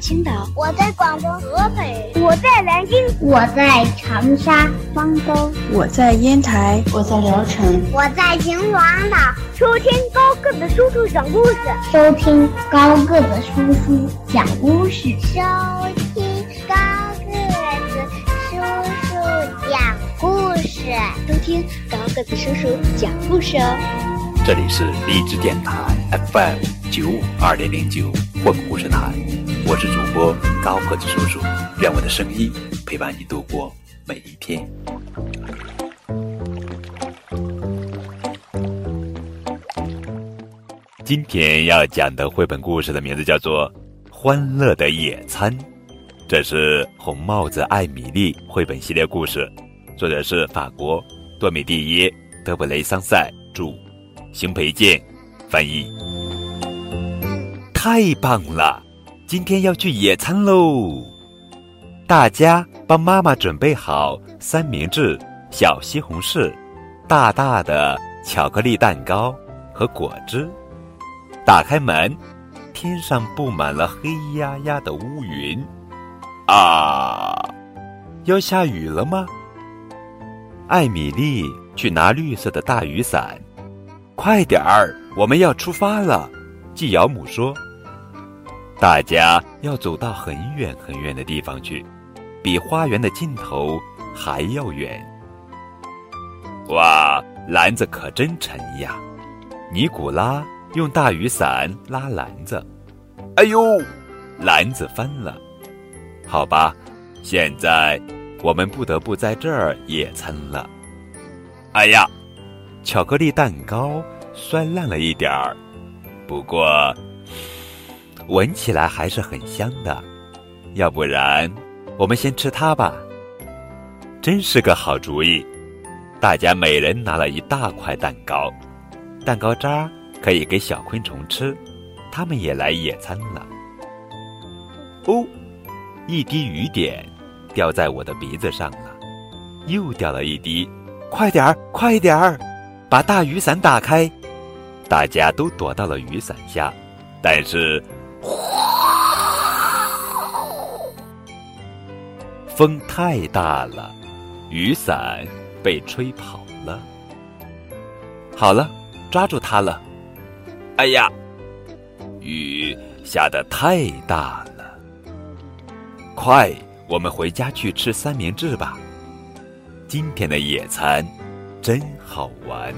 青岛，我在广东河北，我在南京，我在长沙、方舟，我在烟台，我在聊城，我在秦皇岛。收听高个子叔叔讲故事，收听高个子叔叔讲故事，收听高个子叔叔讲故事，收听高个子叔叔讲故事哦。这里是荔枝电台 FM 九五二零零九绘本故事台，我是主播高个子叔叔，愿我的声音陪伴你度过每一天。今天要讲的绘本故事的名字叫做《欢乐的野餐》，这是红帽子艾米丽绘本系列故事，作者是法国多米蒂耶·德布雷桑塞著，邢培建翻译。太棒了！今天要去野餐喽！大家帮妈妈准备好三明治、小西红柿、大大的巧克力蛋糕和果汁。打开门，天上布满了黑压压的乌云。啊，要下雨了吗？艾米丽去拿绿色的大雨伞。快点儿，我们要出发了。继养母说：“大家要走到很远很远的地方去，比花园的尽头还要远。”哇，篮子可真沉呀！尼古拉。用大雨伞拉篮子，哎呦，篮子翻了。好吧，现在我们不得不在这儿野餐了。哎呀，巧克力蛋糕酸烂了一点儿，不过闻起来还是很香的。要不然，我们先吃它吧。真是个好主意。大家每人拿了一大块蛋糕，蛋糕渣。可以给小昆虫吃，它们也来野餐了。哦，一滴雨点掉在我的鼻子上了，又掉了一滴，快点儿，快点儿，把大雨伞打开！大家都躲到了雨伞下，但是，风太大了，雨伞被吹跑了。好了，抓住它了。哎呀，雨下得太大了！快，我们回家去吃三明治吧。今天的野餐真好玩。